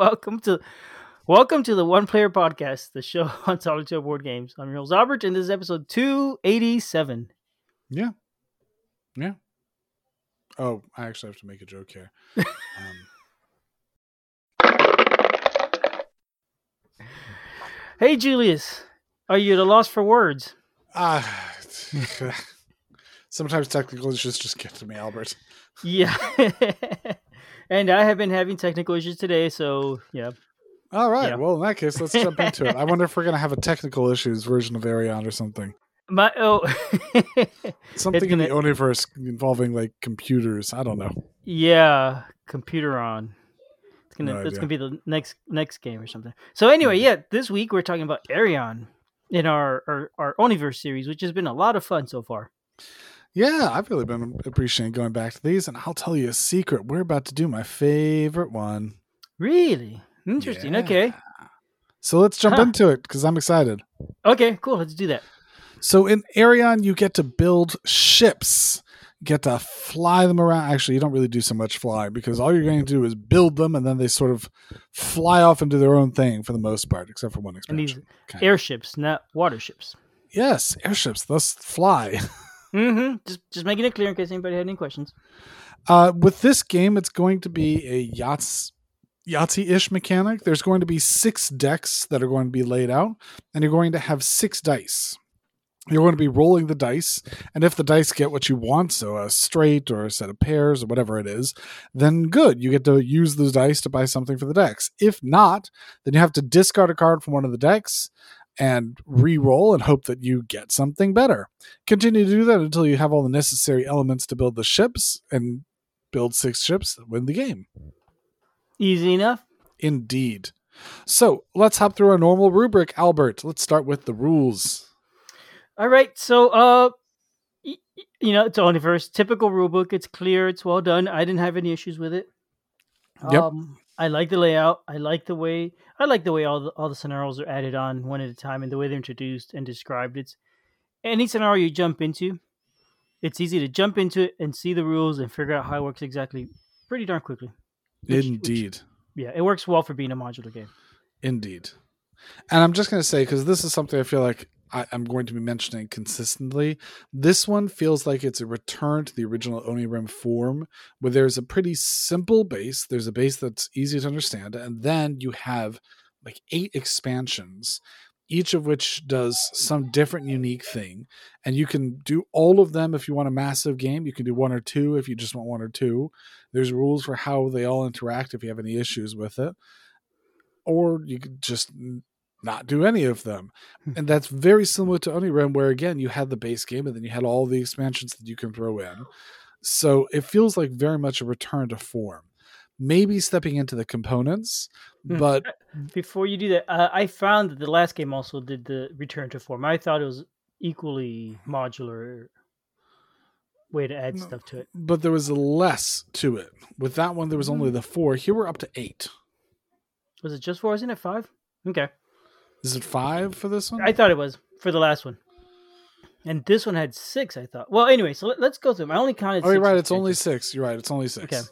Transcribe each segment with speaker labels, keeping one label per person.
Speaker 1: Welcome to welcome to the One Player Podcast, the show on solitaire board games. I'm Reels Albert, and this is episode 287.
Speaker 2: Yeah. Yeah. Oh, I actually have to make a joke here. Um,
Speaker 1: Hey, Julius, are you at a loss for words?
Speaker 2: ah, sometimes technical issues just get to me, Albert.
Speaker 1: Yeah. And I have been having technical issues today, so yeah.
Speaker 2: All right.
Speaker 1: Yeah.
Speaker 2: Well, in that case, let's jump into it. I wonder if we're going to have a technical issues version of Aerion or something.
Speaker 1: My oh,
Speaker 2: Something in
Speaker 1: gonna-
Speaker 2: the universe involving like computers. I don't know.
Speaker 1: yeah, computer on. It's gonna
Speaker 2: No
Speaker 1: it's
Speaker 2: idea.
Speaker 1: gonna be the next next game or something. So anyway, mm-hmm. yeah, this week we're talking about Aerion in our our, our Oniverse series, which has been a lot of fun so far.
Speaker 2: Yeah, I've really been appreciating going back to these, and I'll tell you a secret. We're about to do my favorite one.
Speaker 1: Really interesting. Okay,
Speaker 2: So let's jump
Speaker 1: Huh.
Speaker 2: into it because I'm excited.
Speaker 1: okay, cool. Let's do that.
Speaker 2: So in Aerion, you get to build ships. You get to fly them around. Actually, you don't really do so much fly because all you're going to do is build them, and then they sort of fly off and do their own thing for the most part, except for one
Speaker 1: And these.
Speaker 2: Okay.
Speaker 1: airships, not water ships.
Speaker 2: yes, airships. Thus fly.
Speaker 1: Mm-hmm. Just just making it clear in case anybody had any questions.
Speaker 2: Uh, with this game, it's going to be a yachts Yahtzee-ish mechanic. There's going to be six decks that are going to be laid out, and you're going to have six dice. You're going to be rolling the dice, and if the dice get what you want, so a straight or a set of pairs or whatever it is, then good. You get to use those dice to buy something for the decks. If not, then you have to discard a card from one of the decks and re-roll and hope that you get something better. Continue to do that until you have all the necessary elements to build the ships and build six ships, win the game.
Speaker 1: Easy enough.
Speaker 2: Indeed. So let's hop through our normal rubric, Albert. Let's start with the rules.
Speaker 1: All right. So uh, y- y- you know, it's Oniverse. Typical rulebook. It's clear. It's well done. I didn't have any issues with it.
Speaker 2: Yep.
Speaker 1: Um, I like the layout. I like the way I like the way all the all the scenarios are added on one at a time, and the way they're introduced and described. It's any scenario you jump into. It's easy to jump into it and see the rules and figure out how it works exactly pretty darn quickly. Which- which-
Speaker 2: Indeed.
Speaker 1: yeah, it works well for being a modular game.
Speaker 2: Indeed. And I'm just going to say, because this is something I feel like I, I'm going to be mentioning consistently, this one feels like it's a return to the original Onirim form, where there's a pretty simple base. There's a base that's easy to understand, and then you have like eight expansions, each of which does some different, unique thing. And you can do all of them if you want a massive game. You can do one or two if you just want one or two. There's rules for how they all interact if you have any issues with it or you could just not do any of them. and that's very similar to Onirim, where again you had the base game and then you had all the expansions that you can throw in. So it feels like very much a return to form. Maybe stepping into the components,
Speaker 1: Hmm.
Speaker 2: but
Speaker 1: Before you do that, uh, I found that the last game also did the return to form. I thought it was equally modular way to add
Speaker 2: No.
Speaker 1: stuff to it.
Speaker 2: but there was less to it. With that one, there was only
Speaker 1: Hmm.
Speaker 2: the four. Here we're up to eight.
Speaker 1: Was it just four? Isn't it five? Okay,
Speaker 2: Is it five for this one?
Speaker 1: I thought it was for the last one, and this one had six. I thought. Well, anyway, so let, us go through. 'em. I only counted.
Speaker 2: oh, you're right. It's only six. You're right. It's only six.
Speaker 1: Okay.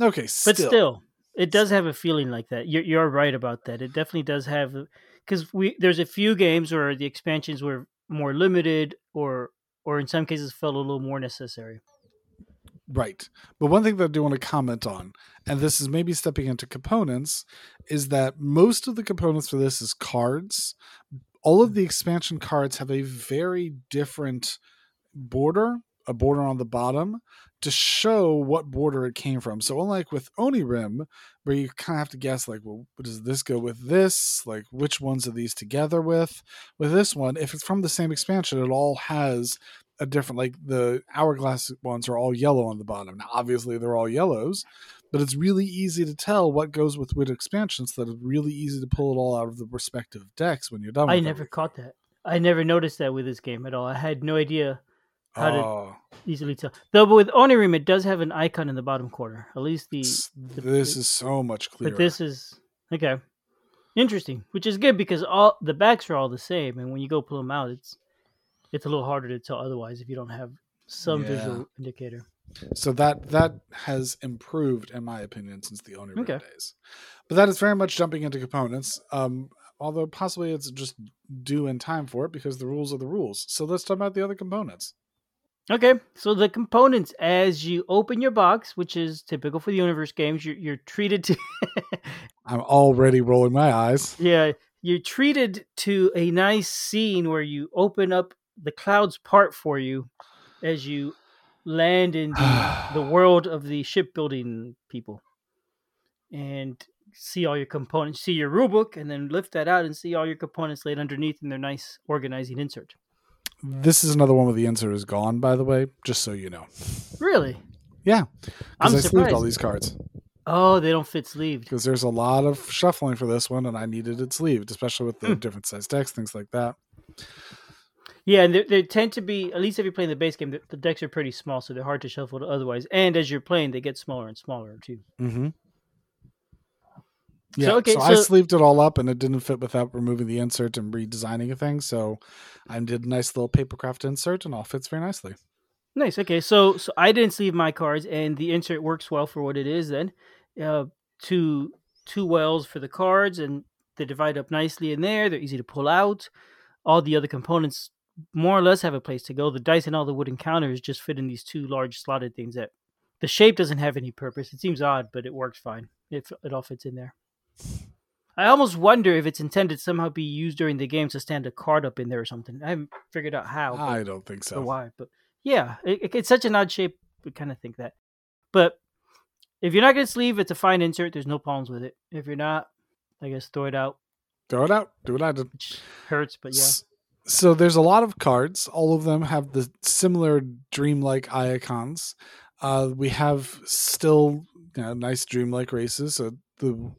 Speaker 2: Okay.
Speaker 1: but still, it does have a feeling like that. You're you're right about that. It definitely does have because we there's a few games where the expansions were more limited or or in some cases felt a little more necessary.
Speaker 2: Right. But one thing that I do want to comment on, and this is maybe stepping into components, is that most of the components for this is cards. All of the expansion cards have a very different border, a border on the bottom, to show what border it came from. So unlike with Onirim, where you kind of have to guess, like, well, does this go with this? Like, which ones are these together with? With this one, if it's from the same expansion, it all has a different like the hourglass ones are all yellow on the bottom. Now obviously they're all yellows, but it's really easy to tell what goes with which expansions that it's really easy to pull it all out of the respective decks when you're done
Speaker 1: I never caught that. I never noticed that with this game at all. I had no idea how to
Speaker 2: Oh,
Speaker 1: easily tell. Though, but with Onirim, it does have an icon in the bottom corner. At least the. the-
Speaker 2: this
Speaker 1: the-
Speaker 2: is so much clearer.
Speaker 1: But this is okay. Interesting, which is good because all the backs are all the same, and when you go pull them out, it's it's a little harder to tell otherwise if you don't have some
Speaker 2: Yeah.
Speaker 1: visual indicator.
Speaker 2: So that that has improved, in my opinion, since the owner
Speaker 1: Okay.
Speaker 2: days. But that is very much jumping into components. Um, although possibly it's just due in time for it because the rules are the rules. So let's talk about the other components.
Speaker 1: Okay, so the components as you open your box, which is typical for the Oniverse games, you're, you're treated to
Speaker 2: I'm already rolling my eyes.
Speaker 1: yeah, you're treated to a nice scene where you open up the clouds part for you as you land in the, the world of the shipbuilding people and see all your components, see your rulebook, and then lift that out and see all your components laid underneath in their nice organizing insert.
Speaker 2: This is another one where the insert is gone, by the way, just so you know.
Speaker 1: Really?
Speaker 2: Yeah, because I sleeved all these cards.
Speaker 1: Oh, they don't fit sleeved.
Speaker 2: Because there's a lot of shuffling for this one, and I needed it sleeved, especially with the
Speaker 1: Hmm.
Speaker 2: different size decks, things like that.
Speaker 1: Yeah, and they, they tend to be at least if you're playing the base game, the, the decks are pretty small, so they're hard to shuffle to otherwise. And as you're playing, they get smaller and smaller too.
Speaker 2: Mm-hmm. Yeah, so,
Speaker 1: okay,
Speaker 2: I
Speaker 1: so-
Speaker 2: sleeved it all up, and it didn't fit without removing the insert and redesigning a thing. So I did a nice little papercraft insert, and all fits very nicely.
Speaker 1: Nice. Okay, so so I didn't sleeve my cards, and the insert works well for what it is. Then, uh, two two wells for the cards, and they divide up nicely in there. They're easy to pull out. All the other components more or less have a place to go. The dice and all the wooden counters just fit in these two large slotted things. That the shape doesn't have any purpose. It seems odd, but it works fine. It it all fits in there. I almost wonder if it's intended to somehow be used during the game to stand a card up in there or something. I haven't figured out how.
Speaker 2: I don't think
Speaker 1: or
Speaker 2: so.
Speaker 1: why, but yeah, it, it- it's such an odd shape. We kind of think that, but if you're not gonna sleeve, it's a fine insert. There's no problems with it. If you're not, I guess throw it out,
Speaker 2: Throw it out. Do what I did.
Speaker 1: which hurts, but yeah.
Speaker 2: So there's a lot of cards. All of them have the similar dreamlike icons. Uh, we have still you know, nice dreamlike races. So the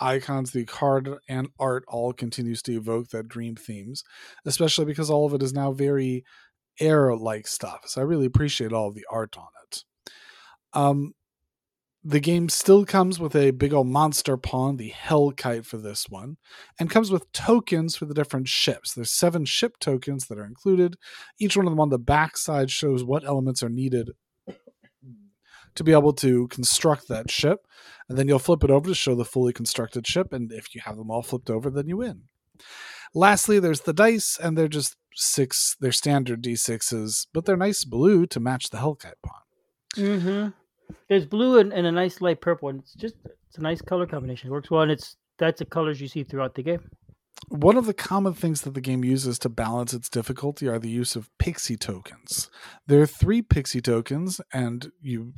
Speaker 2: icons, the card and art all continues to evoke that dream themes, especially because all of it is now very air-like stuff. So I really appreciate all of the art on it. Um, the game still comes with a big old monster pawn, the Hell Kite for this one, and comes with tokens for the different ships. There's seven ship tokens that are included. Each one of them on the back side shows what elements are needed to be able to construct that ship. And then you'll flip it over to show the fully constructed ship. And if you have them all flipped over, then you win. Lastly, there's the dice, and they're just six, they're standard D6s, but they're nice blue to match the Hellkite pawn.
Speaker 1: Mm-hmm. There's blue and, and a nice light purple, and it's just it's a nice color combination. It works well, and it's that's the colors you see throughout the game.
Speaker 2: One of the common things that the game uses to balance its difficulty are the use of pixie tokens. There are three pixie tokens, and you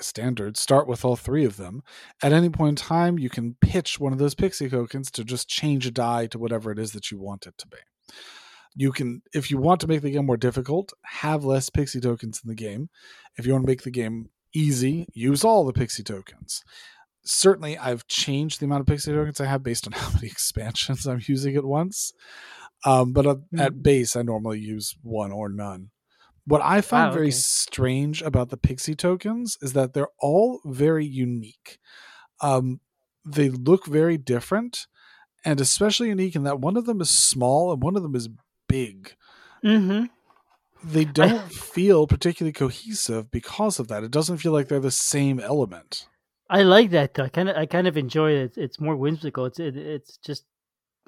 Speaker 2: standard start with all three of them. At any point in time, you can pitch one of those pixie tokens to just change a die to whatever it is that you want it to be. You can, if you want to make the game more difficult, have less pixie tokens in the game. If you want to make the game easy, use all the pixie tokens certainly I've changed the amount of pixie tokens I have based on how many expansions I'm using at once. Um, but at, at base, I normally use one or none. What I find
Speaker 1: Wow,
Speaker 2: very strange about the pixie tokens is that they're all very unique. Um, they look very different, and especially unique in that one of them is small and one of them is big.
Speaker 1: Mm-hmm.
Speaker 2: They don't feel particularly cohesive because of that. It doesn't feel like they're the same element.
Speaker 1: I like that though. I kind of I kind of enjoy it. It's more whimsical. It's it, it's just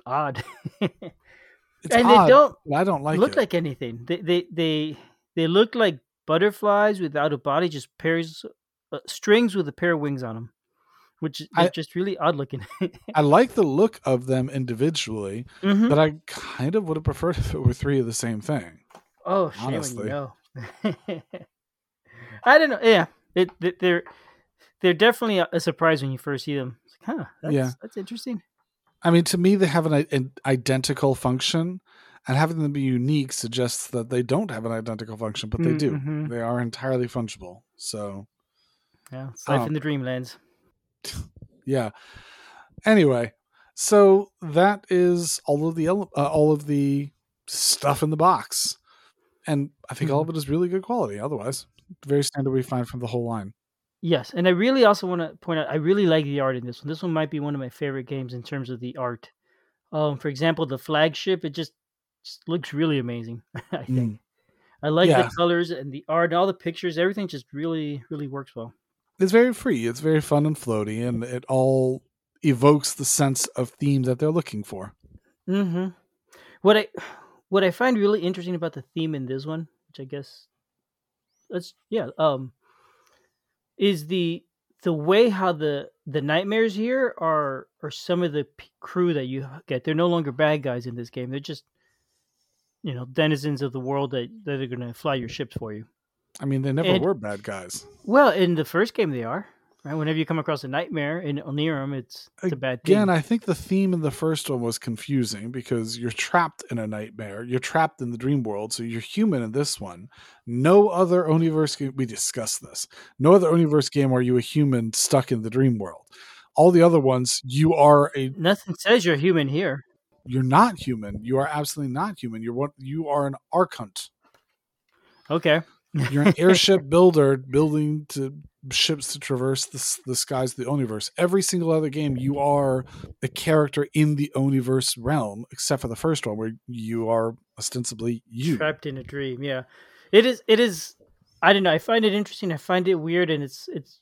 Speaker 1: odd,
Speaker 2: It's
Speaker 1: and
Speaker 2: odd,
Speaker 1: they don't
Speaker 2: I don't like
Speaker 1: look
Speaker 2: it.
Speaker 1: like anything. They they they they look like butterflies without a body, just pairs uh, strings with a pair of wings on them, which is just really odd looking.
Speaker 2: I like the look of them individually,
Speaker 1: Mhm.
Speaker 2: but I kind of would have preferred if it were three of the same thing.
Speaker 1: Oh, shame
Speaker 2: honestly.
Speaker 1: on you know. I don't know. Yeah, it, they- they're they're definitely a, surprise when you first see them. It's like, huh, that's,
Speaker 2: Yeah.
Speaker 1: that's interesting.
Speaker 2: I mean, to me, they have an, an identical function, and having them be unique suggests that they don't have an identical function, but they
Speaker 1: Mm,
Speaker 2: do.
Speaker 1: mhm.
Speaker 2: They are entirely fungible. So,
Speaker 1: Yeah, it's life
Speaker 2: Oh.
Speaker 1: in the dreamlands.
Speaker 2: yeah. Anyway, so that is all of the uh, all of the stuff in the box, and I think all of it is really good quality. Otherwise, very standard we find from the whole line.
Speaker 1: Yes, and I really also want to point out I really like the art in this one. This one might be one of my favorite games in terms of the art. Um, for example, the flagship it just, just looks really amazing. I think. I like
Speaker 2: Yeah.
Speaker 1: the colors and the art, and all the pictures. Everything just really, really works well.
Speaker 2: It's very free. It's very fun and floaty, and it all evokes the sense of theme that they're looking for.
Speaker 1: Mm hmm What I what I find really interesting about the theme in this one, which I guess let's yeah, um, is the the way how the the nightmares here are are some of the p- crew that you get. They're no longer bad guys in this game. They're just you know denizens of the world that that are going to fly your ships for you.
Speaker 2: I mean, they never
Speaker 1: And-
Speaker 2: were bad guys.
Speaker 1: Well, in the first game, they are right. Whenever you come across a nightmare in Onirim, it's it's a bad thing.
Speaker 2: Again, I think the theme in the first one was confusing because you're trapped in a nightmare. You're trapped in the dream world, so you're human in this one. No other Oniverse game, we discussed this. No other Oniverse game are you a human stuck in the dream world. All the other ones, you are a
Speaker 1: Nothing says you're human here.
Speaker 2: you're not human. You are absolutely not human. You're what you are an archont.
Speaker 1: Okay.
Speaker 2: You're an airship builder building to ships to traverse the, the skies of the Oniverse. Every single other game, you are a character in the Oniverse realm, except for the first one where you are ostensibly you.
Speaker 1: trapped in a dream yeah it is it is i don't know i find it interesting i find it weird and it's it's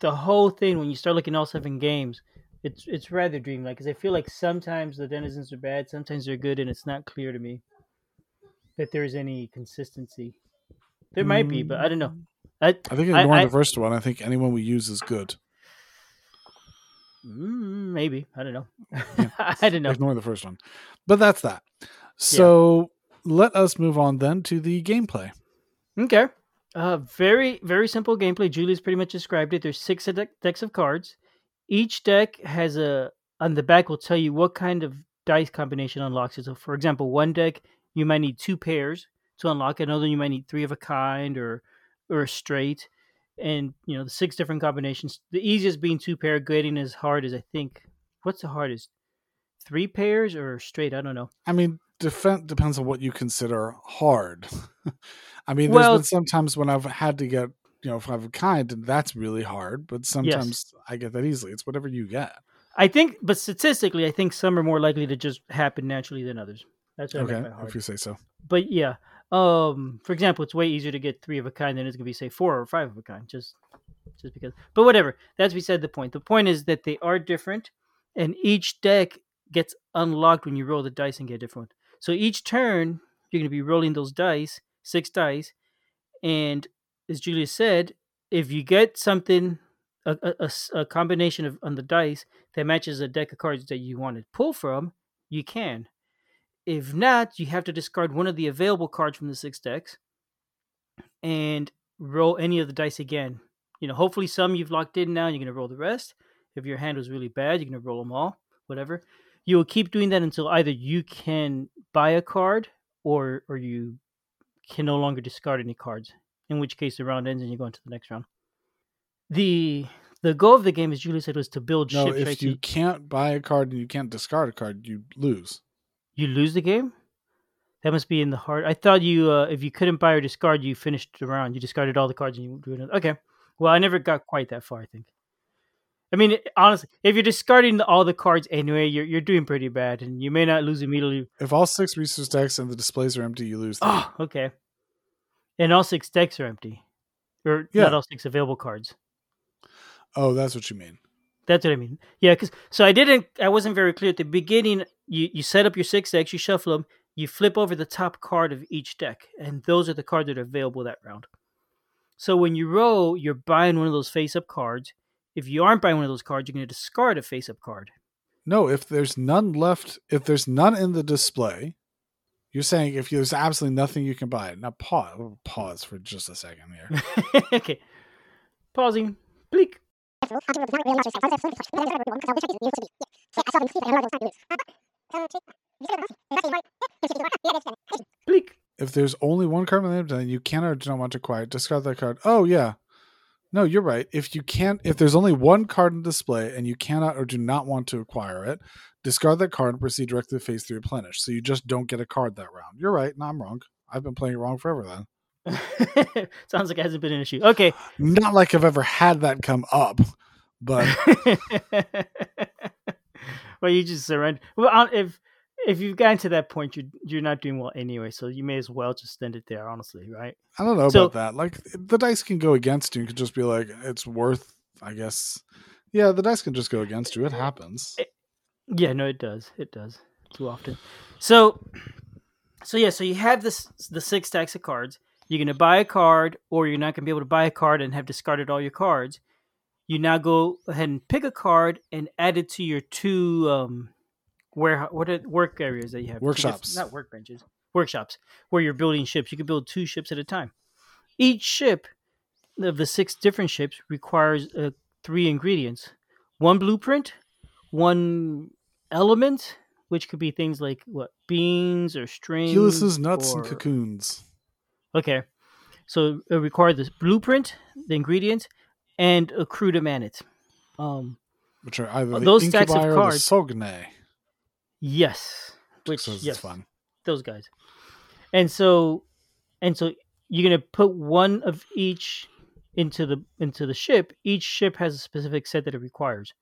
Speaker 1: the whole thing when you start looking at all seven games it's it's rather dreamlike because i feel like sometimes the denizens are bad sometimes they're good and it's not clear to me that there's any consistency there might be but i don't know I,
Speaker 2: I think
Speaker 1: I-
Speaker 2: ignoring
Speaker 1: I-
Speaker 2: the first one, I think anyone we use is good.
Speaker 1: mm, maybe i don't know i don't know
Speaker 2: Ignoring the first one. But that's that. So let us move on then to the gameplay.
Speaker 1: Okay. Uh, very very simple gameplay. Julie's pretty much described it. There's six de- decks of cards. Each deck has a on the back will tell you what kind of dice combination unlocks it. So, for example, one deck you might need two pairs to unlock. Another you might need three of a kind or or a straight. And you know the six different combinations. The easiest being two pair. Getting as hard as I think. What's the hardest? Three pairs or straight? I don't know.
Speaker 2: I mean, depends on what you consider hard. I mean,
Speaker 1: Well-
Speaker 2: there's been sometimes when I've had to get, you know, have a kind, and that's really hard. But sometimes I get that easily. It's whatever you get.
Speaker 1: I think, but statistically, I think some are more likely to just happen naturally than others. That's what
Speaker 2: Okay, if you say so.
Speaker 1: But yeah, um, for example, it's way easier to get three of a kind than it's gonna be say four or five of a kind, just just because. But whatever. That's beside the point. The point is that they are different, and each deck gets unlocked when you roll the dice and get a different. one. So each turn, you're gonna be rolling those dice, six dice, and as Julia said, if you get something. a a combination of on the dice that matches a deck of cards that you want to pull from, you can. If not, you have to discard one of the available cards from the six decks and roll any of the dice again. You know, hopefully some you've locked in now, and you're going to roll the rest. If your hand was really bad, you're going to roll them all, whatever. You will keep doing that until either you can buy a card or or you can no longer discard any cards. In which case, the round ends and you go into the next round. The the goal of the game, as Julie said, was to build
Speaker 2: No,
Speaker 1: ships.
Speaker 2: if
Speaker 1: right?
Speaker 2: You
Speaker 1: you,
Speaker 2: can't buy a card and you can't discard a card, you lose.
Speaker 1: You lose the game. That must be in the heart. I thought you, uh, if you couldn't buy or discard, you finished the round. You discarded all the cards and you do another. Okay. Well, I never got quite that far. I think. I mean, honestly, if you're discarding all the cards anyway, you're you're doing pretty bad, and you may not lose immediately.
Speaker 2: If all six resource decks and the displays are empty, you lose. the.
Speaker 1: Oh, okay. And all six decks are empty, or
Speaker 2: Yeah.
Speaker 1: not all six available cards.
Speaker 2: Oh, that's what you mean.
Speaker 1: That's what I mean. Yeah, because so I didn't. I wasn't very clear at the beginning. You you set up your six decks, you shuffle them, you flip over the top card of each deck, and those are the cards that are available that round. So when you roll, you're buying one of those face-up cards. If you aren't buying one of those cards, you're going to discard a face-up card.
Speaker 2: No, if there's none left, if there's none in the display, you're saying if there's absolutely nothing you can buy. Now pause, pause for just a second here.
Speaker 1: okay, pausing. Bleak.
Speaker 2: If there's only one card in the inventory and you can or do not want to acquire, it, discard that card. Oh yeah. No, you're right. If you can't if there's only one card in display and you cannot or do not want to acquire it, discard that card and proceed directly to phase three replenish. So you just don't get a card that round. You're right. No, I'm wrong. I've been playing it wrong forever then.
Speaker 1: Sounds like it hasn't been an issue. Okay.
Speaker 2: Not like I've ever had that come up, but
Speaker 1: well, you just surrender. Well, if if you've gotten to that point, you're you're not doing well anyway. So you may as well just end it there, honestly, right?
Speaker 2: I don't know
Speaker 1: So-
Speaker 2: about that. Like the dice can go against you. You could just be like, it's worth. I guess. Yeah, the dice can just go against you. It happens.
Speaker 1: Yeah, no, it does. It does too often. So, so yeah, so you have this the six stacks of cards. You're gonna buy a card, or you're not gonna be able to buy a card and have discarded all your cards. You now go ahead and pick a card and add it to your two um, where what are work areas that you have?
Speaker 2: Workshops.
Speaker 1: not workbenches, workshops where you're building ships. You can build two ships at a time. Each ship of the six different ships requires uh, three ingredients: one blueprint, one element, which could be things like what beans or strings.
Speaker 2: Ulysses nuts and cocoons.
Speaker 1: Okay, so it requires the blueprint, the ingredient, and a crew to man it. Um,
Speaker 2: Which are either the
Speaker 1: those stacks of
Speaker 2: incubi or the
Speaker 1: cards-
Speaker 2: sogne.
Speaker 1: yes, which
Speaker 2: it's
Speaker 1: yes,
Speaker 2: fun.
Speaker 1: those guys. And so, and so you're gonna put one of each into the into the ship. Each ship has a specific set that it requires.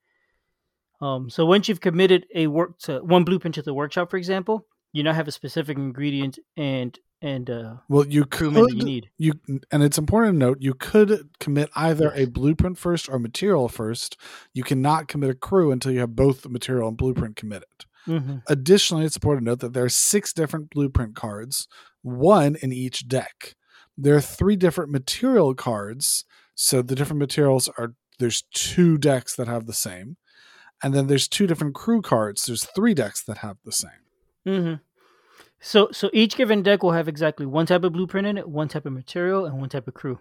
Speaker 1: Um, so once you've committed a work to one blueprint to the workshop, for example, you now have a specific ingredient and and uh,
Speaker 2: Well, you
Speaker 1: that you
Speaker 2: could
Speaker 1: need.
Speaker 2: you and it's important to note you could commit either a blueprint first or material first. You cannot commit a crew until you have both the material and blueprint committed.
Speaker 1: hmm
Speaker 2: Additionally, it's important to note that there are six different blueprint cards, one in each deck. There are three different material cards, so the different materials are there's two decks that have the same, and then there's two different crew cards. There's three decks that have the same.
Speaker 1: hmm So so each given deck will have exactly one type of blueprint in it, one type of material, and one type of crew.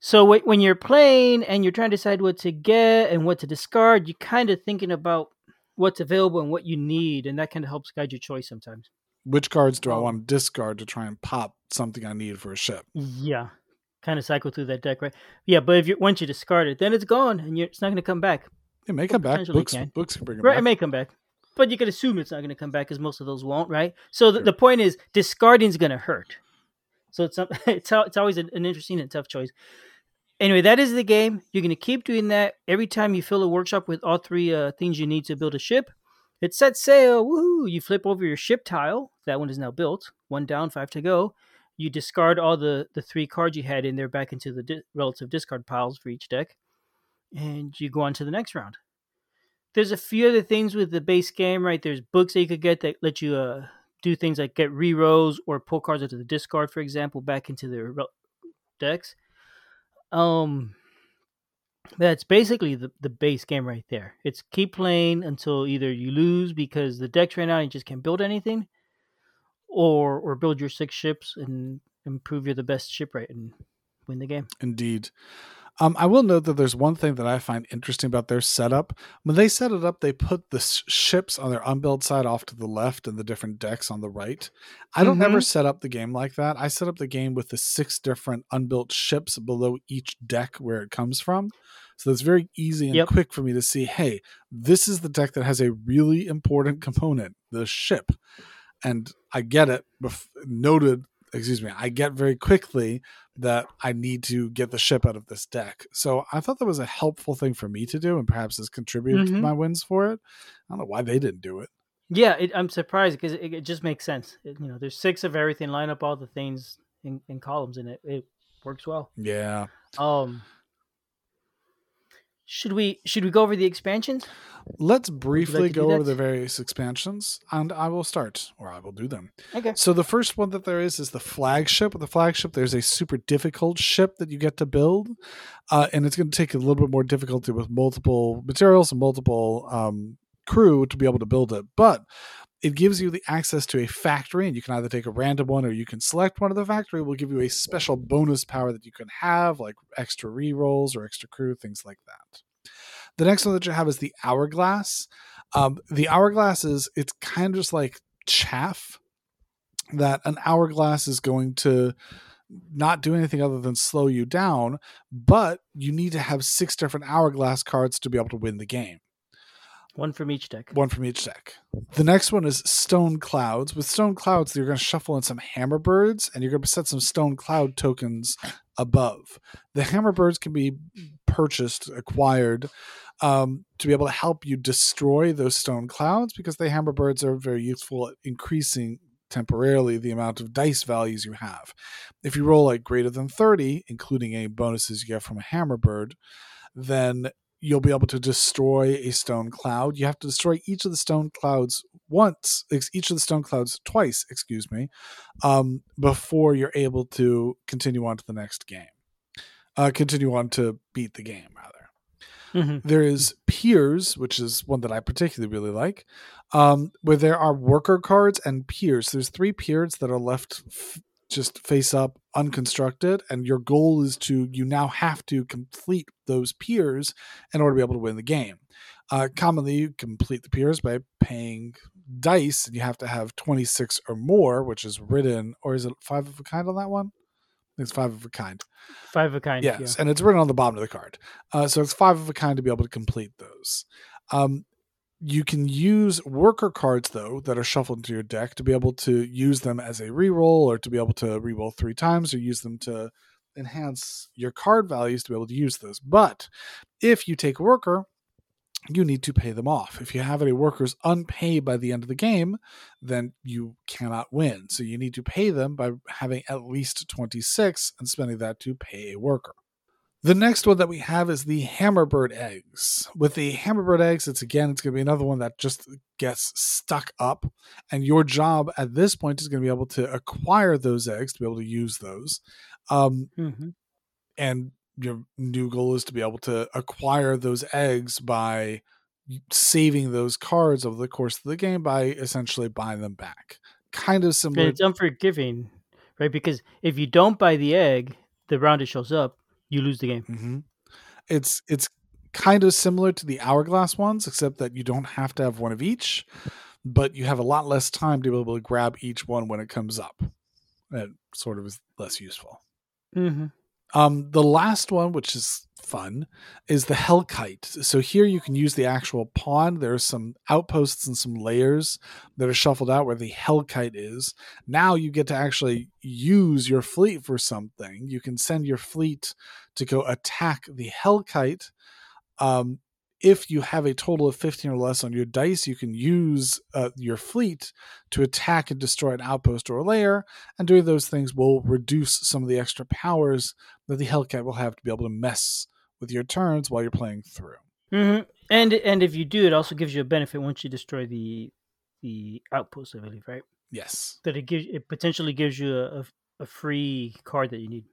Speaker 1: So wh- when you're playing and you're trying to decide what to get and what to discard, you're kind of thinking about what's available and what you need, and that kind of helps guide your choice sometimes.
Speaker 2: Which cards do I want to discard to try and pop something I need for a ship?
Speaker 1: Yeah, kind of cycle through that deck, right? Yeah, but if you once you discard it, then it's gone and you're, it's not going to come back.
Speaker 2: It may come back. Books,
Speaker 1: can.
Speaker 2: books can bring it
Speaker 1: Right, it may come back, but you can assume it's not going to come back because most of those won't, right? So the, the point is, discarding is going to hurt. So it's it's it's always an, an interesting and tough choice. Anyway, that is the game. You're going to keep doing that every time you fill a workshop with all three uh, things you need to build a ship. It sets sail. Woohoo! You flip over your ship tile. That one is now built. One down, five to go. You discard all the the three cards you had in there back into the di- relative discard piles for each deck, and you go on to the next round there's a few other things with the base game, right? There's books that you could get that let you uh, do things like get rerolls or pull cards out of the discard, for example, back into their decks. Um, that's basically the, the base game right there. It's keep playing until either you lose because the deck's ran out and you just can't build anything, or or build your six ships and improve you're the best ship shipwright and win the game.
Speaker 2: Indeed. Um, I will note that there's one thing that I find interesting about their setup. When they set it up, they put the s- ships on their unbuilt side off to the left and the different decks on the right. I don't ever set up the game like that. I set up the game with the six different unbuilt ships below each deck where it comes from. So it's very easy and
Speaker 1: Yep.
Speaker 2: quick for me to see, hey, this is the deck that has a really important component, the ship. And I get it bef- noted, excuse me, I get very quickly that I need to get the ship out of this deck. So I thought that was a helpful thing for me to do and perhaps has contributed to
Speaker 1: Mhm.
Speaker 2: my wins for it. I don't know why they didn't do it.
Speaker 1: Yeah, it, I'm surprised because it, it just makes sense. It- you know, there's six of everything. Line up all the things in, in columns, and it, it works well.
Speaker 2: Yeah.
Speaker 1: Um, should we should we go over the expansions?
Speaker 2: Let's briefly
Speaker 1: do
Speaker 2: go over the various expansions and I will start or I will do them.
Speaker 1: Okay.
Speaker 2: So the first one that there is is the flagship. With the flagship, there's a super difficult ship that you get to build, uh, and it's going to take a little bit more difficulty with multiple materials and multiple um, crew to be able to build it. But it gives you the access to a factory, and you can either take a random one or you can select one of the factory. Will give you a special bonus power that you can have, like extra rerolls or extra crew, things like that. The next one that you have is the hourglass. Um, the hourglass is it's kind of just like chaff that an hourglass is going to not do anything other than slow you down, but you need to have six different hourglass cards to be able to win the game.
Speaker 1: One from each deck.
Speaker 2: One from each deck. The next one is Stone Clouds. With Stone Clouds, you're going to shuffle in some Hammerbirds and you're going to set some Stone Cloud tokens above. The Hammerbirds can be purchased, acquired um, to be able to help you destroy those stone clouds because the hammerbirds are very useful at increasing temporarily the amount of dice values you have. If you roll like greater than 30, including any bonuses you get from a hammerbird, then you'll be able to destroy a stone cloud. You have to destroy each of the stone clouds once, each of the stone clouds twice, excuse me, um, before you're able to continue on to the next game. Uh, continue on to beat the game, rather. Mm-hmm. There is peers, which is one that I particularly really like, um, where there are worker cards and peers. There's three peers that are left f- just face up, unconstructed, and your goal is to you now have to complete those piers in order to be able to win the game. Uh, commonly, you complete the piers by paying dice, and you have to have 26 or more, which is written, or is it five of a kind on that one? It's five of a kind.
Speaker 1: Five of a kind.
Speaker 2: Yes, yeah. and it's written on the bottom of the card. Uh, so it's five of a kind to be able to complete those. Um, you can use worker cards though that are shuffled into your deck to be able to use them as a reroll or to be able to reroll three times or use them to enhance your card values to be able to use those. But if you take a worker, you need to pay them off. If you have any workers unpaid by the end of the game, then you cannot win. So you need to pay them by having at least 26 and spending that to pay a worker. The next one that we have is the Hammerbird eggs. With the Hammerbird eggs, it's again, it's going to be another one that just gets stuck up. And your job at this point is going to be able to acquire those eggs to be able to use those. Um, mm-hmm. And your new goal is to be able to acquire those eggs by saving those cards over the course of the game by essentially buying them back. Kind of similar.
Speaker 1: It's unforgiving, right? Because if you don't buy the egg, the round it shows up, you lose the game.
Speaker 2: Mm-hmm. It's it's kind of similar to the hourglass ones, except that you don't have to have one of each, but you have a lot less time to be able to grab each one when it comes up. It sort of is less useful.
Speaker 1: Mm-hmm.
Speaker 2: Um, the last one, which is fun, is the Hellkite. So here you can use the actual pawn. There's some outposts and some layers that are shuffled out where the Hellkite is. Now you get to actually use your fleet for something. You can send your fleet to go attack the Hellkite. Um, if you have a total of 15 or less on your dice, you can use uh, your fleet to attack and destroy an outpost or a layer. And doing those things will reduce some of the extra powers that the Hellkite will have to be able to mess with your turns while you're playing through.
Speaker 1: Mm-hmm. And and if you do, it also gives you a benefit once you destroy the the outpost, I believe, right?
Speaker 2: Yes.
Speaker 1: That it gives it potentially gives you a, a free card that you need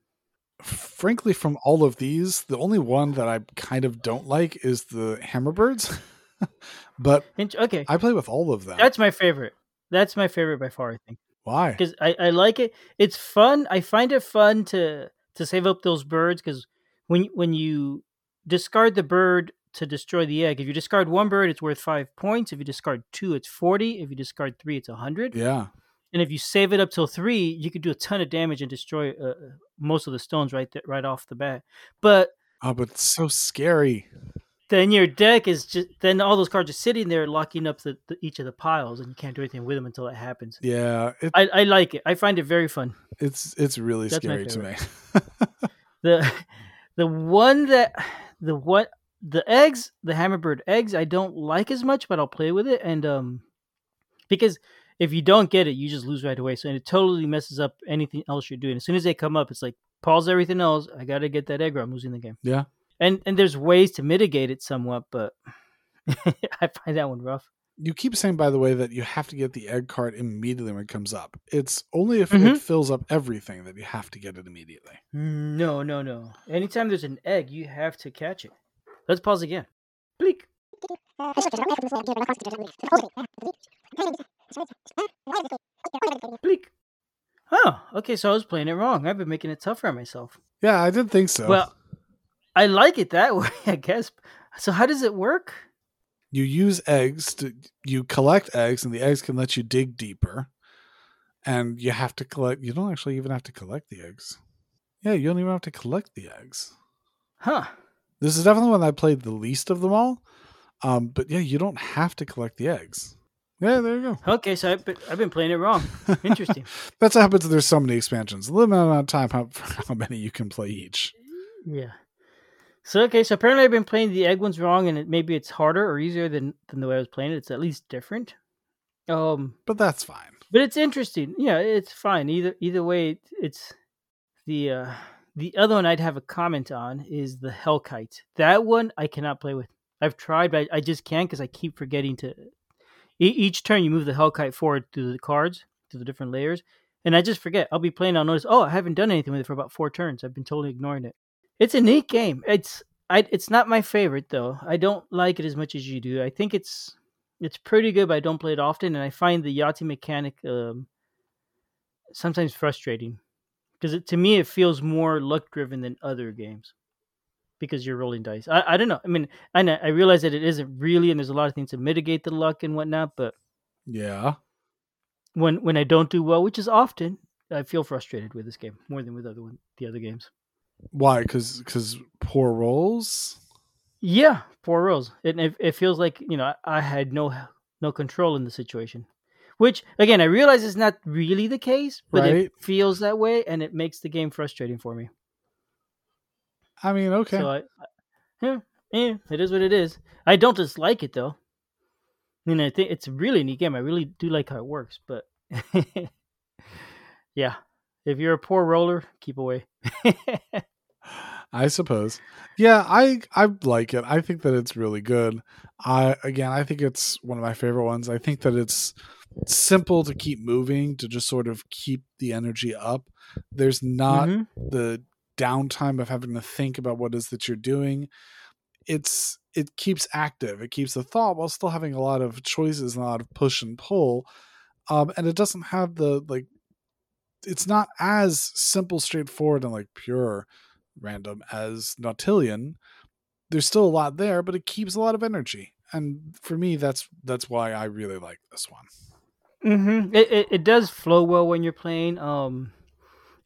Speaker 2: frankly, from all of these, the only one that I kind of don't like is the Hammerbirds. but
Speaker 1: okay,
Speaker 2: I play with all of them.
Speaker 1: That's my favorite. That's my favorite by far. I think.
Speaker 2: Why?
Speaker 1: Because I, I like it. It's fun. I find it fun to to save up those birds because when when you discard the bird to destroy the egg, if you discard one bird, it's worth five points. If you discard two, it's forty. If you discard three, it's a hundred.
Speaker 2: Yeah.
Speaker 1: And if you save it up till three, you could do a ton of damage and destroy uh, most of the stones right th- right off the bat. But
Speaker 2: oh, but it's so scary.
Speaker 1: Then your deck is just then all those cards are sitting there locking up the, the each of the piles, and you can't do anything with them until it happens.
Speaker 2: Yeah,
Speaker 1: it, I, I like it. I find it very fun.
Speaker 2: It's it's really That's scary to me.
Speaker 1: the the one that the what the eggs the hammerbird eggs I don't like as much, but I'll play with it and um because if you don't get it, you just lose right away. So it totally messes up anything else you're doing. As soon as they come up, it's like pause everything else. I got to get that egg or I'm losing the game.
Speaker 2: Yeah.
Speaker 1: And and there's ways to mitigate it somewhat, but I find that one rough.
Speaker 2: You keep saying, by the way, that you have to get the egg cart immediately when it comes up. It's only if mm-hmm. it fills up everything that you have to get it immediately.
Speaker 1: No, no, no. Anytime there's an egg, you have to catch it. Let's pause again. Bleak. Bleak. Oh, okay. So I was playing it wrong. I've been making it tougher on myself.
Speaker 2: Yeah, I didn't think so.
Speaker 1: Well, I like it that way, I guess. So how does it work?
Speaker 2: You use eggs to you collect eggs, and the eggs can let you dig deeper. And you have to collect. You don't actually even have to collect the eggs. Yeah, you don't even have to collect the eggs.
Speaker 1: Huh.
Speaker 2: This is definitely one I played the least of them all. Um, but yeah, you don't have to collect the eggs. Yeah, there you go.
Speaker 1: Okay, so I've been, I've been playing it wrong. Interesting.
Speaker 2: That's what happens. There's so many expansions. Limited amount of time how, how many you can play each.
Speaker 1: Yeah. So okay, so apparently I've been playing the egg ones wrong, and it, maybe it's harder or easier than than the way I was playing it. It's at least different. Um,
Speaker 2: but that's fine.
Speaker 1: But it's interesting. Yeah, it's fine. Either either way, it's the uh the other one I'd have a comment on is the Hellkite. That one I cannot play with. I've tried, but I, I just can't because I keep forgetting to. E- each turn you move the Hellkite forward through the cards through the different layers, and I just forget. I'll be playing. I'll notice. Oh, I haven't done anything with it for about four turns. I've been totally ignoring it. It's a neat game. It's I. It's not my favorite though. I don't like it as much as you do. I think it's it's pretty good, but I don't play it often, and I find the Yahtzee mechanic um, sometimes frustrating because to me it feels more luck driven than other games because you're rolling dice. I, I don't know. I mean, I I realize that it isn't really, and there's a lot of things to mitigate the luck and whatnot. But
Speaker 2: yeah,
Speaker 1: when when I don't do well, which is often, I feel frustrated with this game more than with other one, the other games.
Speaker 2: Why? Because because poor rolls.
Speaker 1: Yeah, poor rolls. It, it it feels like you know I had no no control in the situation. Which again, I realize is not really the case, but right. it feels that way, and it makes the game frustrating for me.
Speaker 2: I mean, okay.
Speaker 1: So I, yeah, yeah, it is what it is. I don't dislike it though. I mean, I think it's a really neat game. I really do like how it works, but yeah, if you're a poor roller, keep away.
Speaker 2: I suppose. Yeah, I I like it. I think that it's really good. I again, I think it's one of my favorite ones. I think that it's simple to keep moving to just sort of keep the energy up. There's not mm-hmm. the downtime of having to think about what is that you're doing. It's it keeps active. It keeps the thought while still having a lot of choices and a lot of push and pull. Um, and it doesn't have the like it's not as simple, straightforward, and like pure random as Nautilion. There's still a lot there, but it keeps a lot of energy. And for me, that's that's why I really like this one.
Speaker 1: Mm-hmm. It, it, it does flow well when you're playing. Um,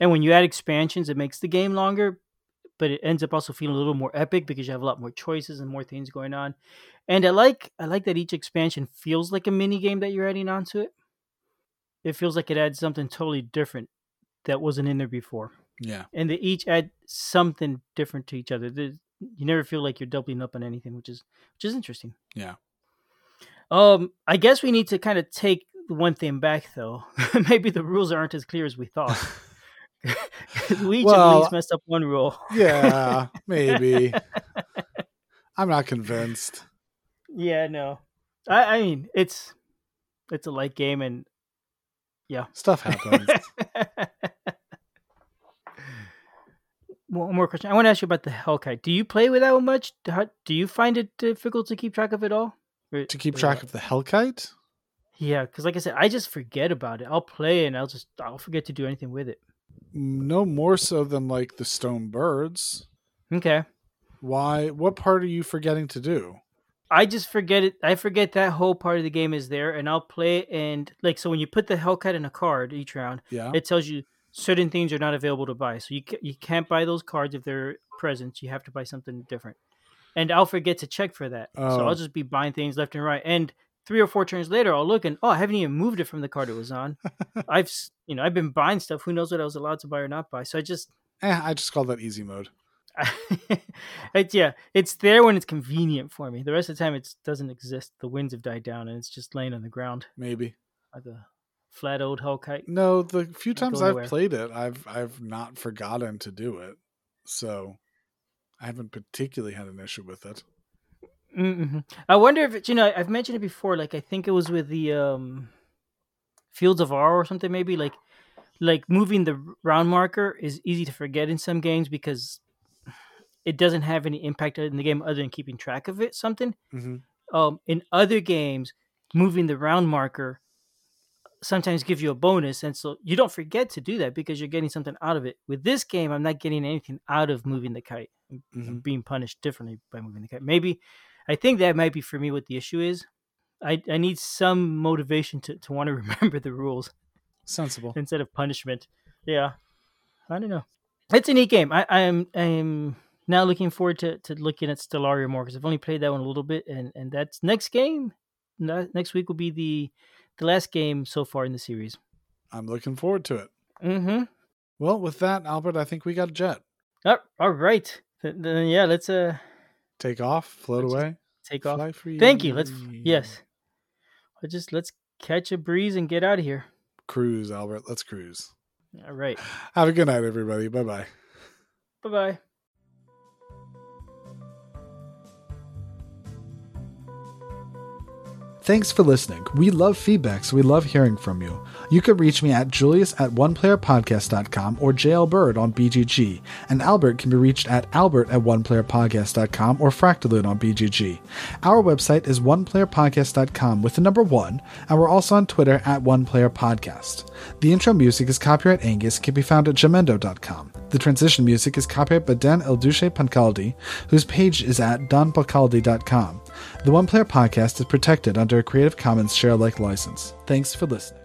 Speaker 1: and when you add expansions, it makes the game longer, but it ends up also feeling a little more epic because you have a lot more choices and more things going on. And I like I like that each expansion feels like a mini game that you're adding onto it. It feels like it adds something totally different that wasn't in there before.
Speaker 2: Yeah.
Speaker 1: And they each add something different to each other. There's, you never feel like you're doubling up on anything, which is which is interesting.
Speaker 2: Yeah.
Speaker 1: Um, I guess we need to kind of take one thing back though. Maybe the rules aren't as clear as we thought. we each well, at least messed up one rule.
Speaker 2: yeah, maybe. I'm not convinced.
Speaker 1: Yeah, no. I, I mean, it's it's a light game, and yeah,
Speaker 2: stuff happens.
Speaker 1: one more question. I want to ask you about the Hellkite. Do you play with that one much? Do you find it difficult to keep track of it all?
Speaker 2: Or, to keep track of the Hellkite?
Speaker 1: Yeah, because like I said, I just forget about it. I'll play and I'll just I'll forget to do anything with it.
Speaker 2: No more so than like the stone birds.
Speaker 1: Okay.
Speaker 2: Why? What part are you forgetting to do?
Speaker 1: I just forget it. I forget that whole part of the game is there, and I'll play it. And like, so when you put the Hellkite in a card each round,
Speaker 2: yeah,
Speaker 1: it tells you certain things are not available to buy. So you you can't buy those cards if they're presents. You have to buy something different. And I'll forget to check for that. Oh. So I'll just be buying things left and right. And three or four turns later, I'll look and oh, I haven't even moved it from the card it was on. I've you know I've been buying stuff. Who knows what I was allowed to buy or not buy? So I just
Speaker 2: eh, I just call that easy mode.
Speaker 1: it's yeah, it's there when it's convenient for me. The rest of the time, it doesn't exist. The winds have died down, and it's just laying on the ground.
Speaker 2: Maybe
Speaker 1: like a flat old Hellkite.
Speaker 2: No, the few times I've played it, I've I've not forgotten to do it, so I haven't particularly had an issue with it.
Speaker 1: Mm-hmm. I wonder if you know I've mentioned it before. Like I think it was with the um, Fields of Arle or something. Maybe like like moving the round marker is easy to forget in some games because it doesn't have any impact in the game other than keeping track of it. Something.
Speaker 2: Mm-hmm.
Speaker 1: Um, in other games, moving the round marker sometimes gives you a bonus, and so you don't forget to do that because you're getting something out of it. With this game, I'm not getting anything out of moving the kite. I'm mm-hmm. being punished differently by moving the kite. Maybe I think that might be for me what the issue is. I, I need some motivation to, to want to remember the rules.
Speaker 2: Sensible.
Speaker 1: Instead of punishment. Yeah. I don't know. It's a neat game. I, I am I am now looking forward to, to looking at Stellaria more because I've only played that one a little bit and, and that's next game. Next week will be the the last game so far in the series.
Speaker 2: I'm looking forward to it.
Speaker 1: Mm-hmm.
Speaker 2: Well, with that, Albert, I think we got a jet.
Speaker 1: Oh, all right. Then, then yeah, let's uh
Speaker 2: Take off, float
Speaker 1: Let's
Speaker 2: away.
Speaker 1: take off.
Speaker 2: Fly free.
Speaker 1: Thank you. Let's yes. Let's just let's catch a breeze and get out of here.
Speaker 2: Cruise, Albert. Let's cruise.
Speaker 1: All right.
Speaker 2: Have a good night, everybody. Bye bye.
Speaker 1: Bye bye.
Speaker 2: Thanks for listening. We love feedback, so we love hearing from you. You can reach me at julius at oneplayerpodcast.com or JLBird on BGG, and Albert can be reached at albert at oneplayerpodcast.com or Fractalute on BGG. Our website is oneplayerpodcast.com with the number one, and we're also on Twitter at oneplayerpodcast. The intro music is copyright Angus, can be found at jamendo.com. The transition music is copyright by Dan Elduce Pancaldi, whose page is at donpancaldi.com. The One Player Podcast is protected under a Creative Commons share alike license. Thanks for listening.